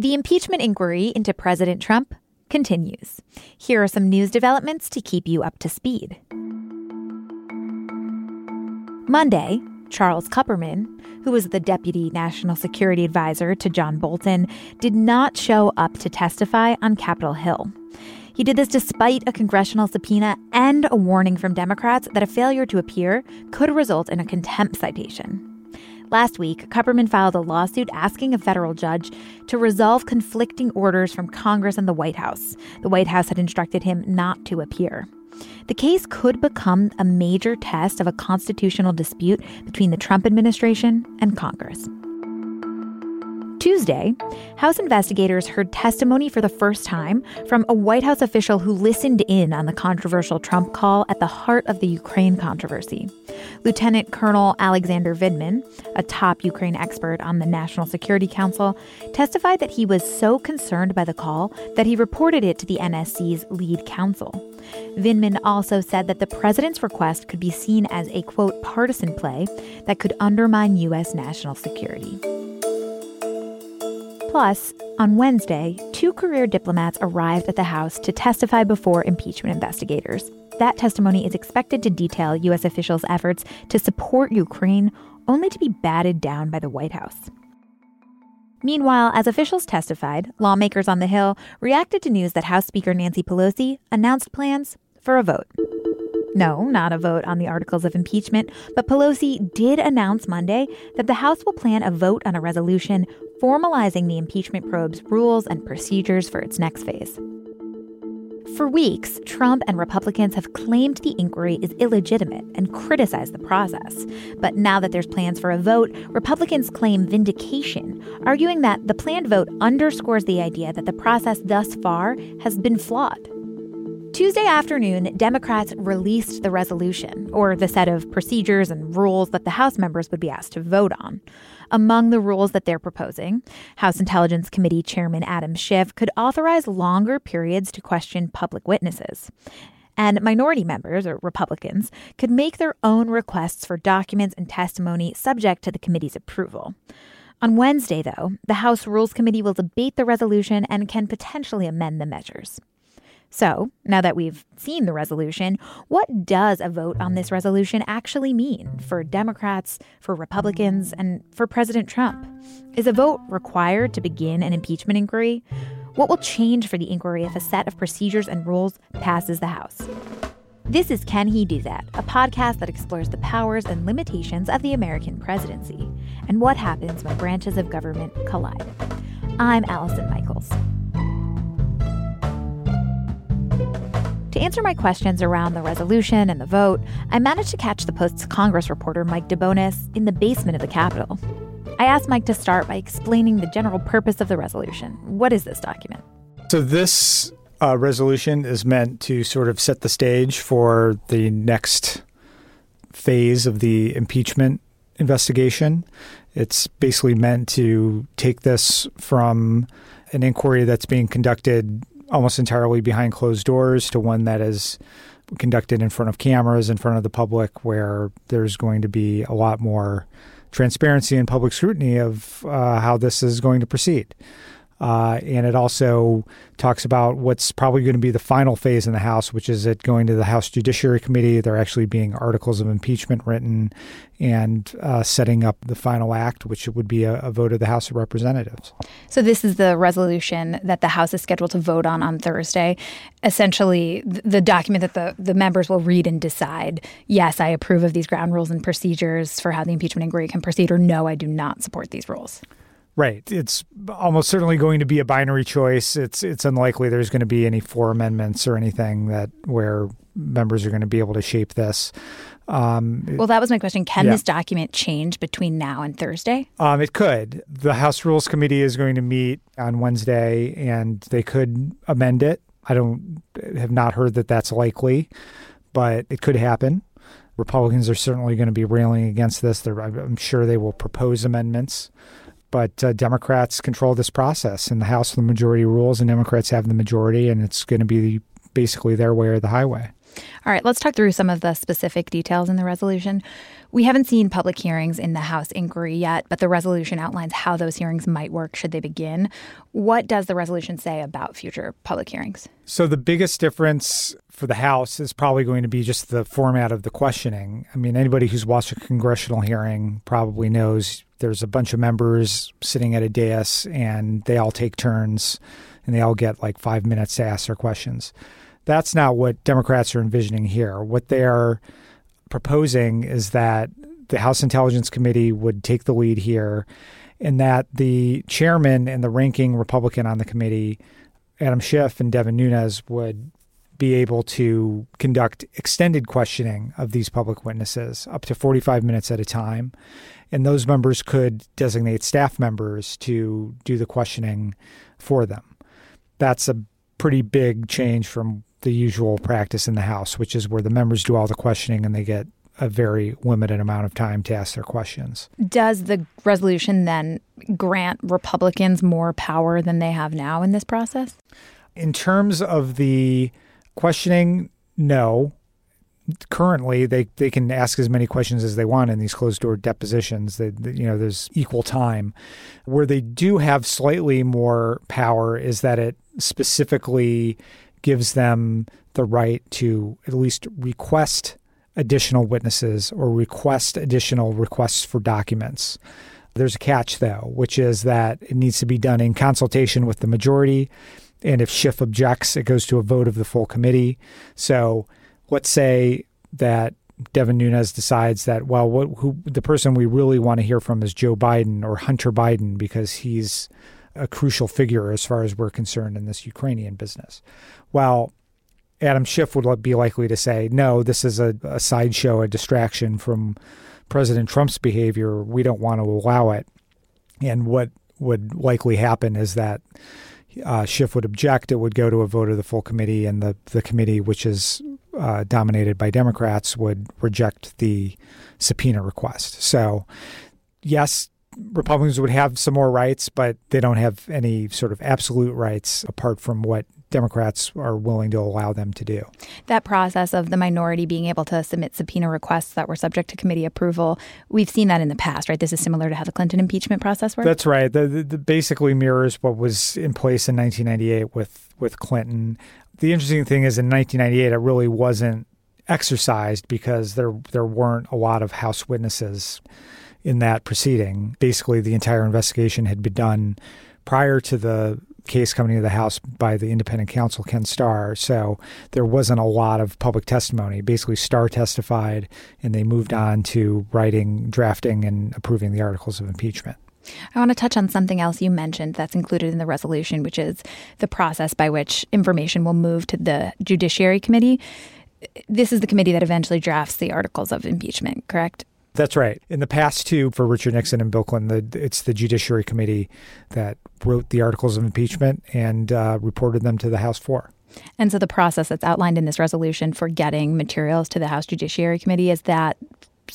The impeachment inquiry into President Trump continues. Here are some news developments to keep you up to speed. Monday, Charles Kupperman, who was the deputy national security advisor to John Bolton, did not show up to testify on Capitol Hill. He did this despite a congressional subpoena and a warning from Democrats that a failure to appear could result in a contempt citation. Last week, Kupperman filed a lawsuit asking a federal judge to resolve conflicting orders from Congress and the White House. The White House had instructed him not to appear. The case could become a major test of a constitutional dispute between the Trump administration and Congress. Tuesday, House investigators heard testimony for the first time from a White House official who listened in on the controversial Trump call at the heart of the Ukraine controversy. Lieutenant Colonel Alexander Vindman, a top Ukraine expert on the National Security Council, testified that he was so concerned by the call that he reported it to the NSC's lead counsel. Vindman also said that the president's request could be seen as a quote partisan play that could undermine U.S. national security. Plus, on Wednesday, two career diplomats arrived at the House to testify before impeachment investigators. That testimony is expected to detail U.S. officials' efforts to support Ukraine, only to be batted down by the White House. Meanwhile, as officials testified, lawmakers on the Hill reacted to news that House Speaker Nancy Pelosi announced plans for a vote. No, not a vote on the articles of impeachment, but Pelosi did announce Monday that the House will plan a vote on a resolution formalizing the impeachment probe's rules and procedures for its next phase. For weeks, Trump and Republicans have claimed the inquiry is illegitimate and criticized the process. But now that there's plans for a vote, Republicans claim vindication, arguing that the planned vote underscores the idea that the process thus far has been flawed. Tuesday afternoon, Democrats released the resolution, or the set of procedures and rules that the House members would be asked to vote on. Among the rules that they're proposing, House Intelligence Committee Chairman Adam Schiff could authorize longer periods to question public witnesses. And minority members, or Republicans, could make their own requests for documents and testimony subject to the committee's approval. On Wednesday, though, the House Rules Committee will debate the resolution and can potentially amend the measures. So, now that we've seen the resolution, what does a vote on this resolution actually mean for Democrats, for Republicans, and for President Trump? Is a vote required to begin an impeachment inquiry? What will change for the inquiry if a set of procedures and rules passes the House? This is Can He Do That, a podcast that explores the powers and limitations of the American presidency and what happens when branches of government collide. I'm Allison Michaels. To answer my questions around the resolution and the vote, I managed to catch the Post's Congress reporter Mike DeBonis in the basement of the Capitol. I asked Mike to start by explaining the general purpose of the resolution. What is this document? So, this uh, resolution is meant to sort of set the stage for the next phase of the impeachment investigation. It's basically meant to take this from an inquiry that's being conducted almost entirely behind closed doors to one that is conducted in front of cameras in front of the public where there's going to be a lot more transparency and public scrutiny of uh, how this is going to proceed. Uh, and it also talks about what's probably going to be the final phase in the House, which is it going to the House Judiciary Committee. There actually being articles of impeachment written and uh, setting up the final act, which would be a, a, vote of the House of Representatives. So, this is the resolution that the House is scheduled to vote on on Thursday. Essentially, the document that the, the members will read and decide yes, I approve of these ground rules and procedures for how the impeachment inquiry can proceed, or no, I do not support these rules. Right. It's almost certainly going to be a binary choice. It's it's unlikely there's going to be any four amendments or anything that where members are going to be able to shape this. Um, well, that was my question. Can yeah. this document change between now and Thursday? Um, it could. The House Rules Committee is going to meet on Wednesday, and they could amend it. I don't have not heard that that's likely, but it could happen. Republicans are certainly going to be railing against this. They're, I'm sure they will propose amendments but uh, Democrats control this process. In the House, the majority rules, and Democrats have the majority, and it's going to be basically their way or the highway. All right, let's talk through some of the specific details in the resolution. We haven't seen public hearings in the House inquiry yet, but the resolution outlines how those hearings might work should they begin. What does the resolution say about future public hearings? So, the biggest difference for the House is probably going to be just the format of the questioning. I mean, anybody who's watched a congressional hearing probably knows there's a bunch of members sitting at a dais and they all take turns and they all get like five minutes to ask their questions. That's not what Democrats are envisioning here. What they are proposing is that the House Intelligence Committee would take the lead here, and that the chairman and the ranking Republican on the committee, Adam Schiff and Devin Nunes, would be able to conduct extended questioning of these public witnesses up to 45 minutes at a time. And those members could designate staff members to do the questioning for them. That's a pretty big change from the usual practice in the House, which is where the members do all the questioning and they get a very limited amount of time to ask their questions. Does the resolution then grant Republicans more power than they have now in this process? In terms of the questioning, no. Currently, they, they can ask as many questions as they want in these closed door depositions. That you know, there's equal time. Where they do have slightly more power is that it specifically gives them the right to at least request additional witnesses or request additional requests for documents. There's a catch, though, which is that it needs to be done in consultation with the majority. And if Schiff objects, it goes to a vote of the full committee. So let's say that Devin Nunes decides that, well, what, who, the person we really want to hear from is Joe Biden or Hunter Biden because he's a crucial figure as far as we're concerned in this Ukrainian business. Well, Adam Schiff would be likely to say, no, this is a, a sideshow, a distraction from President Trump's behavior. We don't want to allow it. And what would likely happen is that uh, Schiff would object. It would go to a vote of the full committee, and the, the committee, which is uh, dominated by Democrats, would reject the subpoena request. So, yes, Republicans would have some more rights, but they don't have any sort of absolute rights apart from what Democrats are willing to allow them to do. That process of the minority being able to submit subpoena requests that were subject to committee approval, we've seen that in the past, right? This is similar to how the Clinton impeachment process worked. That's right. The, the, the basically mirrors what was in place in 1998 with with Clinton. The interesting thing is in 1998 it really wasn't exercised because there there weren't a lot of House witnesses in that proceeding. Basically, the entire investigation had been done prior to the case coming to the House by the independent counsel, Ken Starr. So there wasn't a lot of public testimony. Basically, Starr testified, and they moved on to writing, drafting, and approving the articles of impeachment. I want to touch on something else you mentioned that's included in the resolution, which is the process by which information will move to the Judiciary Committee. This is the committee that eventually drafts the articles of impeachment, correct? That's right. In the past, too, for Richard Nixon and Bill Clinton, the, it's the Judiciary Committee that wrote the articles of impeachment and uh, reported them to the House floor. And so the process that's outlined in this resolution for getting materials to the House Judiciary Committee is that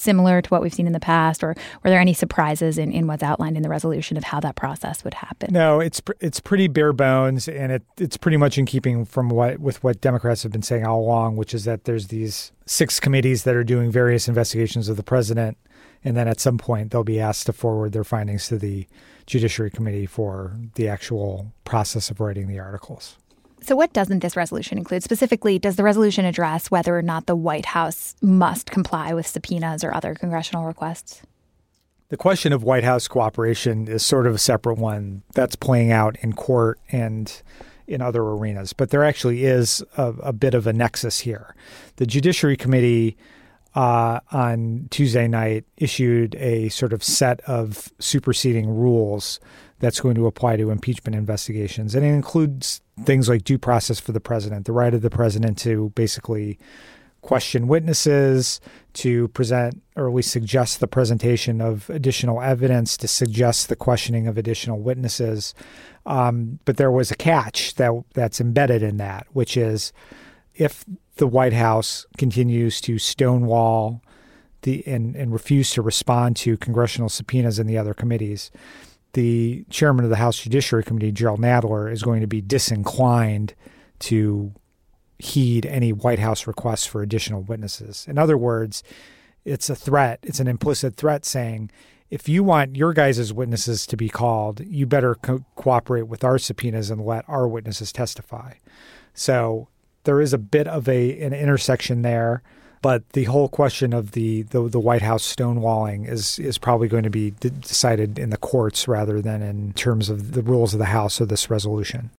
similar to what we've seen in the past, or were there any surprises in, in what's outlined in the resolution of how that process would happen? No, it's it's pretty bare bones, and it it's pretty much in keeping from what with what Democrats have been saying all along, which is that there's these six committees that are doing various investigations of the president, and then at some point they'll be asked to forward their findings to the Judiciary Committee for the actual process of writing the articles. So, what doesn't this resolution include? Specifically, does the resolution address whether or not the White House must comply with subpoenas or other congressional requests? The question of White House cooperation is sort of a separate one that's playing out in court and in other arenas, but there actually is a, a bit of a nexus here. The Judiciary Committee uh, on Tuesday night issued a sort of set of superseding rules that's going to apply to impeachment investigations. And it includes things like due process for the president, the right of the president to basically question witnesses, to present or at least suggest the presentation of additional evidence, to suggest the questioning of additional witnesses. Um, but there was a catch that that's embedded in that, which is if the White House continues to stonewall the and, and refuse to respond to congressional subpoenas in the other committees, the chairman of the House Judiciary Committee, Jerrold Nadler, is going to be disinclined to heed any White House requests for additional witnesses. In other words, it's a threat, it's an implicit threat saying, if you want your guys' witnesses to be called, you better co- cooperate with our subpoenas and let our witnesses testify. So there is a bit of a an intersection there, but the whole question of the the, the White House stonewalling is is probably going to be decided in the courts rather than in terms of the rules of the House or this resolution.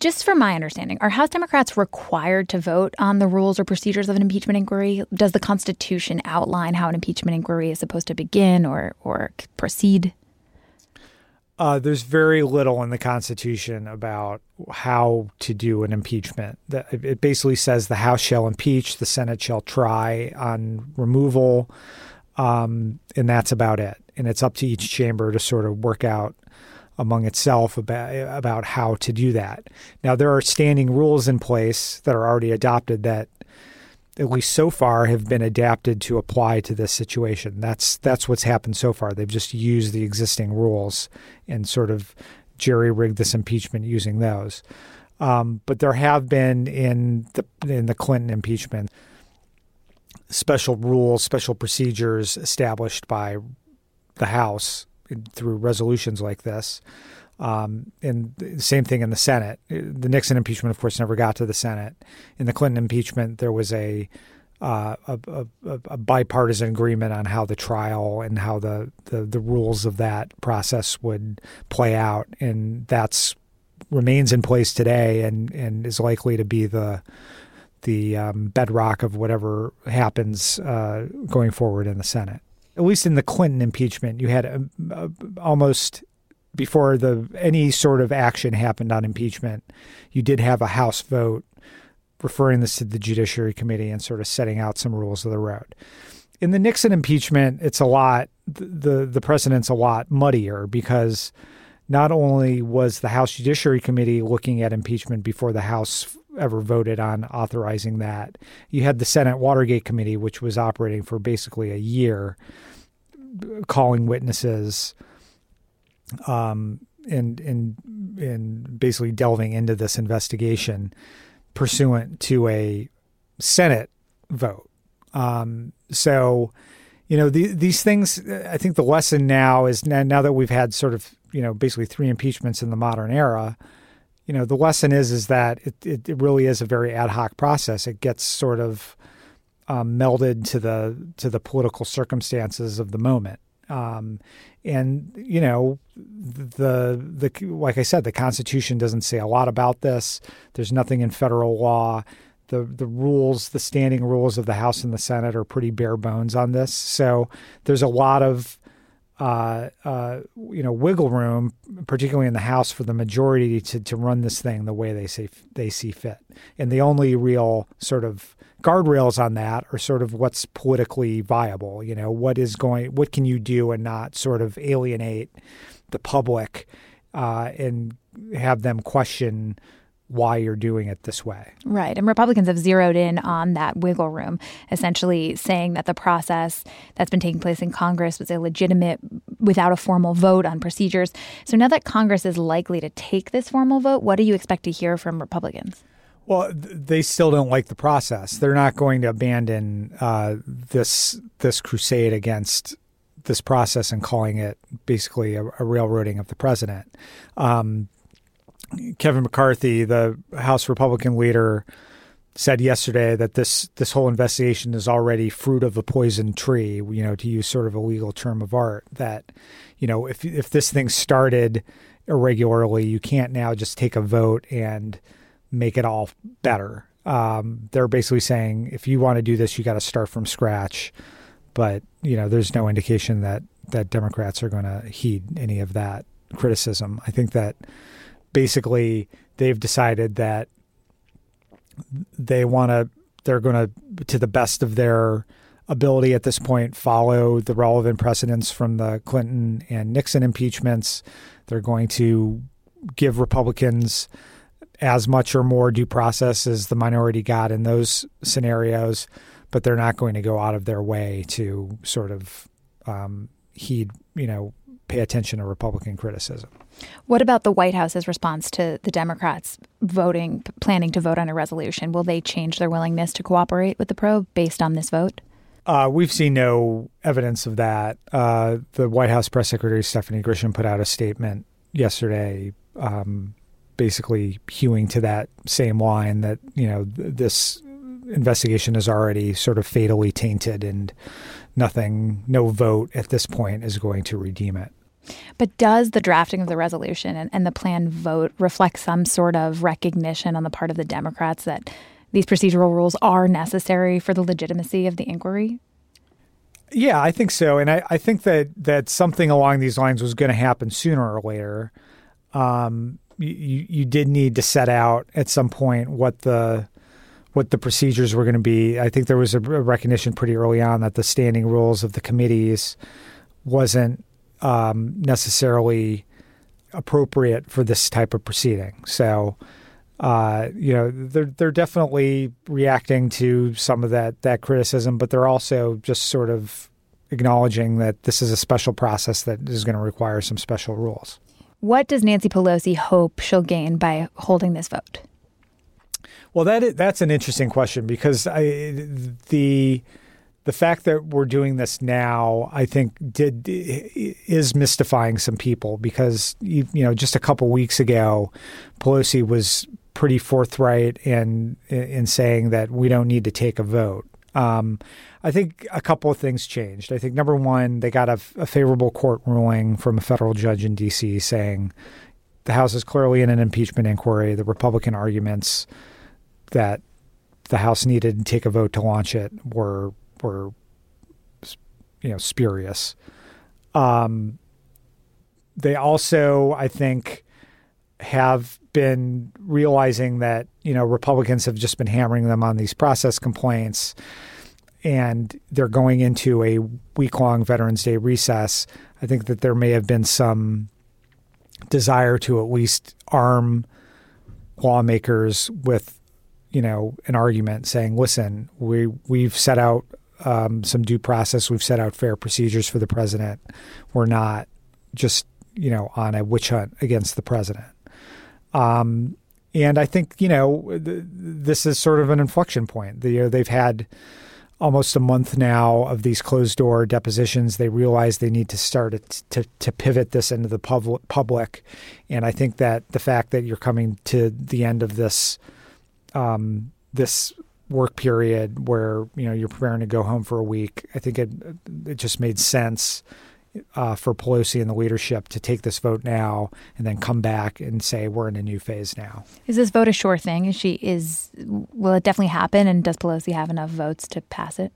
Just from my understanding, are House Democrats required to vote on the rules or procedures of an impeachment inquiry? Does the Constitution outline how an impeachment inquiry is supposed to begin or or proceed? Uh, there's very little in the Constitution about how to do an impeachment. It basically says the House shall impeach, the Senate shall try on removal, um, and that's about it. And it's up to each chamber to sort of work out among itself about about how to do that. Now there are standing rules in place that are already adopted that at least so far have been adapted to apply to this situation. That's that's what's happened so far. They've just used the existing rules and sort of jerry rigged this impeachment using those. Um, but there have been in the in the Clinton impeachment special rules, special procedures established by the House through resolutions like this. Um, and the same thing in the Senate. The Nixon impeachment, of course, never got to the Senate. In the Clinton impeachment, there was a uh, a, a, a, bipartisan agreement on how the trial and how the, the, the rules of that process would play out, and that's remains in place today and, and is likely to be the the um, bedrock of whatever happens uh, going forward in the Senate at least in the Clinton impeachment, you had a, a, almost before the any sort of action happened on impeachment, you did have a House vote referring this to the Judiciary Committee and sort of setting out some rules of the road. In the Nixon impeachment, it's a lot the the precedent's a lot muddier because not only was the House Judiciary Committee looking at impeachment before the House ever voted on authorizing that. You had the Senate Watergate Committee, which was operating for basically a year, calling witnesses, um, and and and basically delving into this investigation, pursuant to a Senate vote. Um, so, you know, the, these things. I think the lesson now is now, now that we've had sort of you know basically three impeachments in the modern era you know, the lesson is is that it, it, it really is a very ad hoc process. It gets sort of um, melded to the to the political circumstances of the moment. Um, and you know, the the like I said, the Constitution doesn't say a lot about this. There's nothing in federal law. The the rules, the standing rules of the House and the Senate are pretty bare bones on this. So there's a lot of uh, uh, you know wiggle room, particularly in the House, for the majority to to run this thing the way they see they see fit. And the only real sort of guardrails on that are sort of what's politically viable. You know, what is going, what can you do and not sort of alienate the public uh, and have them question why you're doing it this way. Right. And Republicans have zeroed in on that wiggle room, essentially saying that the process that's been taking place in Congress was illegitimate without a formal vote on procedures. So now that Congress is likely to take this formal vote, what do you expect to hear from Republicans? Well, they still don't like the process. They're not going to abandon uh, this this crusade against this process and calling it basically a, a railroading of the president. Um, Kevin McCarthy, the House Republican leader, said yesterday that this this whole investigation is already fruit of a poisoned tree. You know, to use sort of a legal term of art. That you know, if if this thing started irregularly, you can't now just take a vote and make it all better. Um, they're basically saying if you want to do this, you got to start from scratch. But you know, there's no indication that that Democrats are going to heed any of that criticism. I think that basically they've decided that they want to they're going to to the best of their ability at this point follow the relevant precedents from the Clinton and Nixon impeachments. They're going to give Republicans as much or more due process as the minority got in those scenarios, but they're not going to go out of their way to sort of um, heed, you know, pay attention to Republican criticism. What about the White House's response to the Democrats voting, planning to vote on a resolution? Will they change their willingness to cooperate with the probe based on this vote? Uh, we've seen no evidence of that. Uh, the White House press secretary Stephanie Grisham put out a statement yesterday, um, basically hewing to that same line that you know th- this investigation is already sort of fatally tainted, and nothing, no vote at this point is going to redeem it. But does the drafting of the resolution and, and the planned vote reflect some sort of recognition on the part of the Democrats that these procedural rules are necessary for the legitimacy of the inquiry? Yeah, I think so, and I, I think that that something along these lines was going to happen sooner or later. Um, you you did need to set out at some point what the what the procedures were going to be. I think there was a recognition pretty early on that the standing rules of the committees wasn't um, necessarily appropriate for this type of proceeding. So, uh, you know, they're they're definitely reacting to some of that that criticism, but they're also just sort of acknowledging that this is a special process that is going to require some special rules. What does Nancy Pelosi hope she'll gain by holding this vote? Well, that is, that's an interesting question because I, the the fact that we're doing this now, I think, did is mystifying some people because you, you know just a couple weeks ago, Pelosi was pretty forthright in in saying that we don't need to take a vote. Um, I think a couple of things changed. I think number one, they got a, a favorable court ruling from a federal judge in D.C. saying the House is clearly in an impeachment inquiry. The Republican arguments that the House needed to take a vote to launch it were were you know spurious. Um, they also, I think, have been realizing that you know Republicans have just been hammering them on these process complaints, and they're going into a week long Veterans Day recess. I think that there may have been some desire to at least arm lawmakers with you know an argument saying, "Listen, we we've set out um, some due process. We've set out fair procedures for the president. We're not just you know on a witch hunt against the president." Um, and I think you know th- this is sort of an inflection point. The, you know, they've had almost a month now of these closed door depositions. They realize they need to start to, to pivot this into the public, public. And I think that the fact that you're coming to the end of this um, this work period where you know you're preparing to go home for a week, I think it it just made sense uh, for Pelosi and the leadership to take this vote now and then come back and say we're in a new phase now. Is this vote a sure thing? Is she is will it definitely happen? And does Pelosi have enough votes to pass it?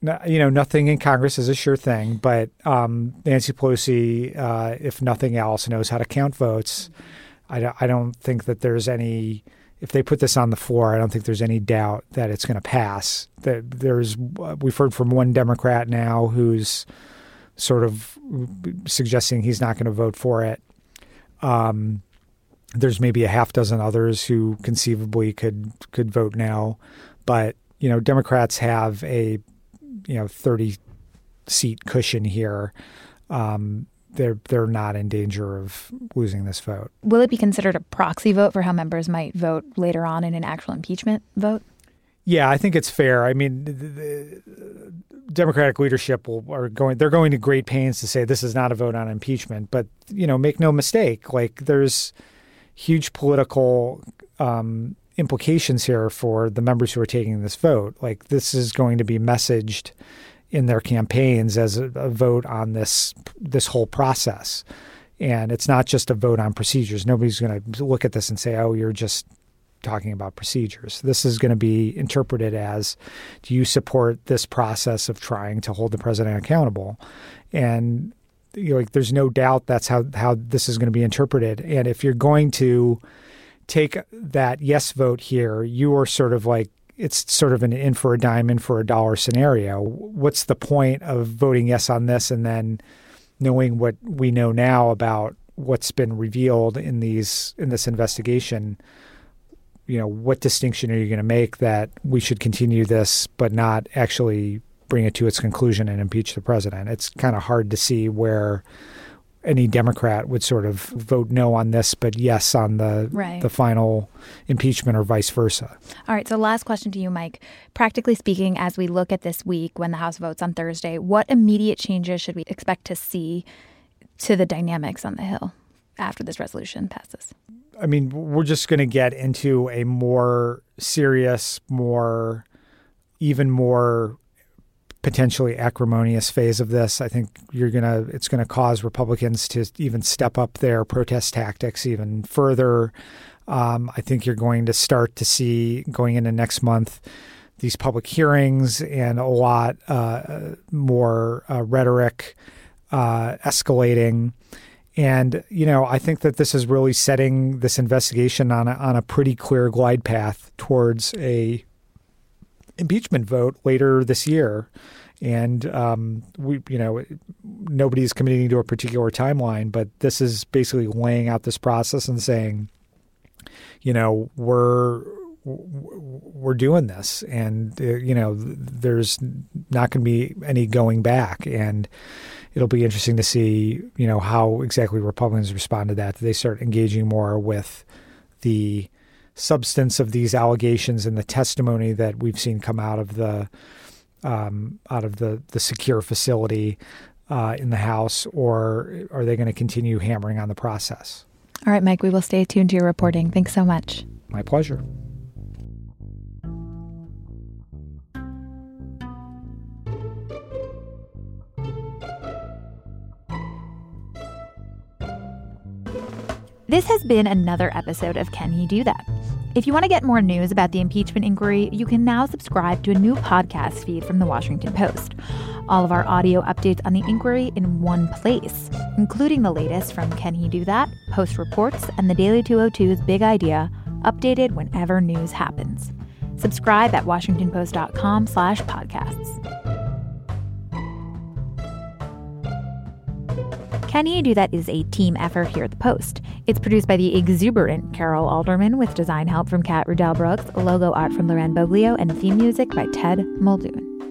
No, you know, nothing in Congress is a sure thing, but um, Nancy Pelosi, uh, if nothing else, knows how to count votes. I, I don't think that there's any if they put this on the floor, I don't think there's any doubt that it's going to pass. That there's we've heard from one Democrat now who's sort of suggesting he's not going to vote for it. Um, there's maybe a half dozen others who conceivably could could vote now, but you know Democrats have a you know 30 seat cushion here. Um, they're they're not in danger of losing this vote. Will it be considered a proxy vote for how members might vote later on in an actual impeachment vote? Yeah, I think it's fair. I mean, the, the Democratic leadership will are going. They're going to great pains to say this is not a vote on impeachment. But you know, make no mistake. Like there's huge political um, implications here for the members who are taking this vote. Like this is going to be messaged in their campaigns as a, a vote on this this whole process. And it's not just a vote on procedures. Nobody's going to look at this and say, "Oh, you're just talking about procedures." This is going to be interpreted as, "Do you support this process of trying to hold the president accountable?" And you know, like, there's no doubt that's how how this is going to be interpreted. And if you're going to take that yes vote here, you are sort of like it's sort of an in for a dime, in for a dollar scenario. What's the point of voting yes on this and then knowing what we know now about what's been revealed in these in this investigation? You know, what distinction are you going to make that we should continue this but not actually bring it to its conclusion and impeach the president? It's kind of hard to see where any Democrat would sort of vote no on this, but yes on the Right. the final impeachment or vice versa. All right, so last question to you, Mike. Practically speaking, as we look at this week when the House votes on Thursday, what immediate changes should we expect to see to the dynamics on the Hill after this resolution passes? I mean, we're just going to get into a more serious, more, even more potentially acrimonious phase of this. I think you're going to, it's going to cause Republicans to even step up their protest tactics even further. Um, I think you're going to start to see going into next month these public hearings and a lot uh, more uh, rhetoric uh, escalating. And you know, I think that this is really setting this investigation on a, on a pretty clear glide path towards a impeachment vote later this year. And um, we, you know, nobody's committing to a particular timeline, but this is basically laying out this process and saying, you know, we're we're doing this, and uh, you know, there's not going to be any going back, and it'll be interesting to see, you know, how exactly Republicans respond to that. Do they start engaging more with the substance of these allegations and the testimony that we've seen come out of the um, out of the the secure facility uh, in the House, or are they going to continue hammering on the process? All right, Mike, we will stay tuned to your reporting. Thanks so much. My pleasure. This has been another episode of Can He Do That? If you want to get more news about the impeachment inquiry, you can now subscribe to a new podcast feed from the Washington Post. All of our audio updates on the inquiry in one place, including the latest from Can He Do That, Post Reports, and the Daily 202's Big Idea, updated whenever news happens. Subscribe at washingtonpost.com Can You Do That is a team effort here at the Post. It's produced by the exuberant Carol Alderman with design help from Kat Rudell Brooks, logo art from Loren Boglio, and theme music by Ted Muldoon.